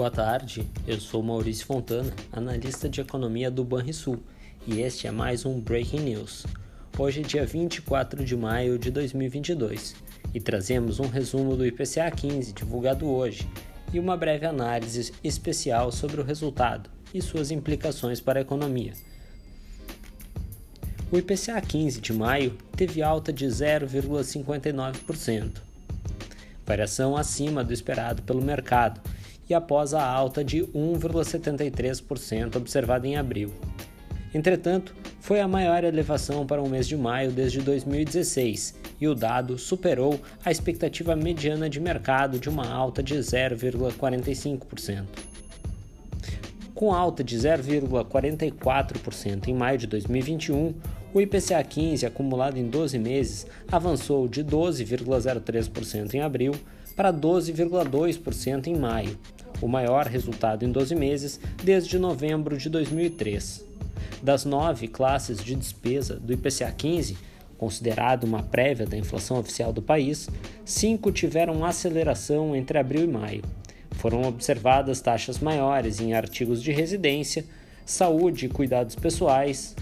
Boa tarde, eu sou Maurício Fontana, analista de economia do Banrisul, e este é mais um Breaking News. Hoje é dia 24 de maio de 2022 e trazemos um resumo do IPCA 15 divulgado hoje e uma breve análise especial sobre o resultado e suas implicações para a economia. O IPCA 15 de maio teve alta de 0,59%, variação acima do esperado pelo mercado e após a alta de 1,73% observada em abril. Entretanto, foi a maior elevação para o mês de maio desde 2016 e o dado superou a expectativa mediana de mercado de uma alta de 0,45%. Com alta de 0,44% em maio de 2021, o IPCA 15 acumulado em 12 meses avançou de 12,03% em abril para 12,2% em maio, o maior resultado em 12 meses desde novembro de 2003. Das nove classes de despesa do IPCA 15, considerado uma prévia da inflação oficial do país, cinco tiveram aceleração entre abril e maio. Foram observadas taxas maiores em artigos de residência, saúde e cuidados pessoais,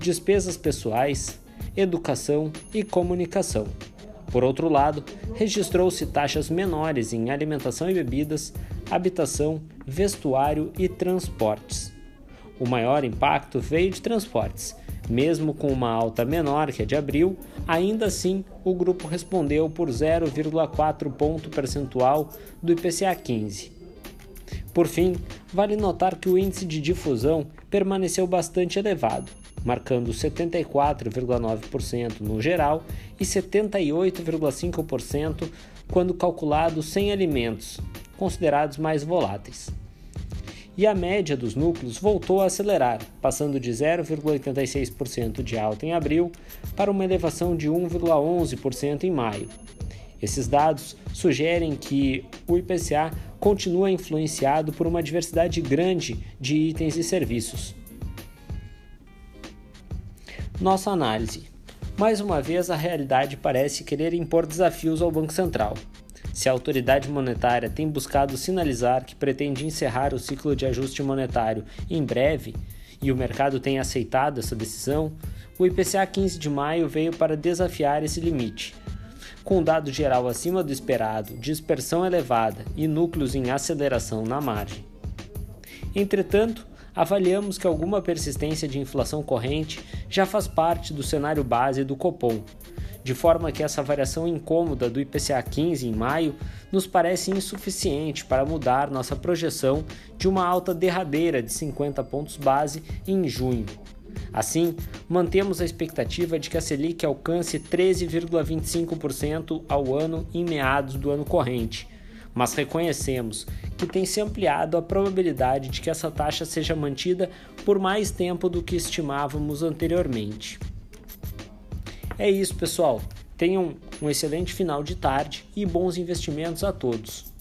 despesas pessoais, educação e comunicação. Por outro lado, registrou-se taxas menores em alimentação e bebidas, habitação, vestuário e transportes. O maior impacto veio de transportes. Mesmo com uma alta menor que a de abril, ainda assim o grupo respondeu por 0,4 ponto percentual do IPCA 15. Por fim, vale notar que o índice de difusão permaneceu bastante elevado, marcando 74,9% no geral e 78,5% quando calculado sem alimentos, considerados mais voláteis. E a média dos núcleos voltou a acelerar, passando de 0,86% de alta em abril para uma elevação de 1,11% em maio. Esses dados sugerem que o IPCA continua influenciado por uma diversidade grande de itens e serviços, nossa análise. Mais uma vez, a realidade parece querer impor desafios ao Banco Central. Se a autoridade monetária tem buscado sinalizar que pretende encerrar o ciclo de ajuste monetário em breve e o mercado tem aceitado essa decisão, o IPCA 15 de maio veio para desafiar esse limite. Com dado geral acima do esperado, dispersão elevada e núcleos em aceleração na margem. Entretanto, avaliamos que alguma persistência de inflação corrente já faz parte do cenário base do Copom, de forma que essa variação incômoda do IPCA 15 em maio nos parece insuficiente para mudar nossa projeção de uma alta derradeira de 50 pontos base em junho. Assim, mantemos a expectativa de que a Selic alcance 13,25% ao ano em meados do ano corrente, mas reconhecemos que tem se ampliado a probabilidade de que essa taxa seja mantida por mais tempo do que estimávamos anteriormente. É isso, pessoal. Tenham um excelente final de tarde e bons investimentos a todos.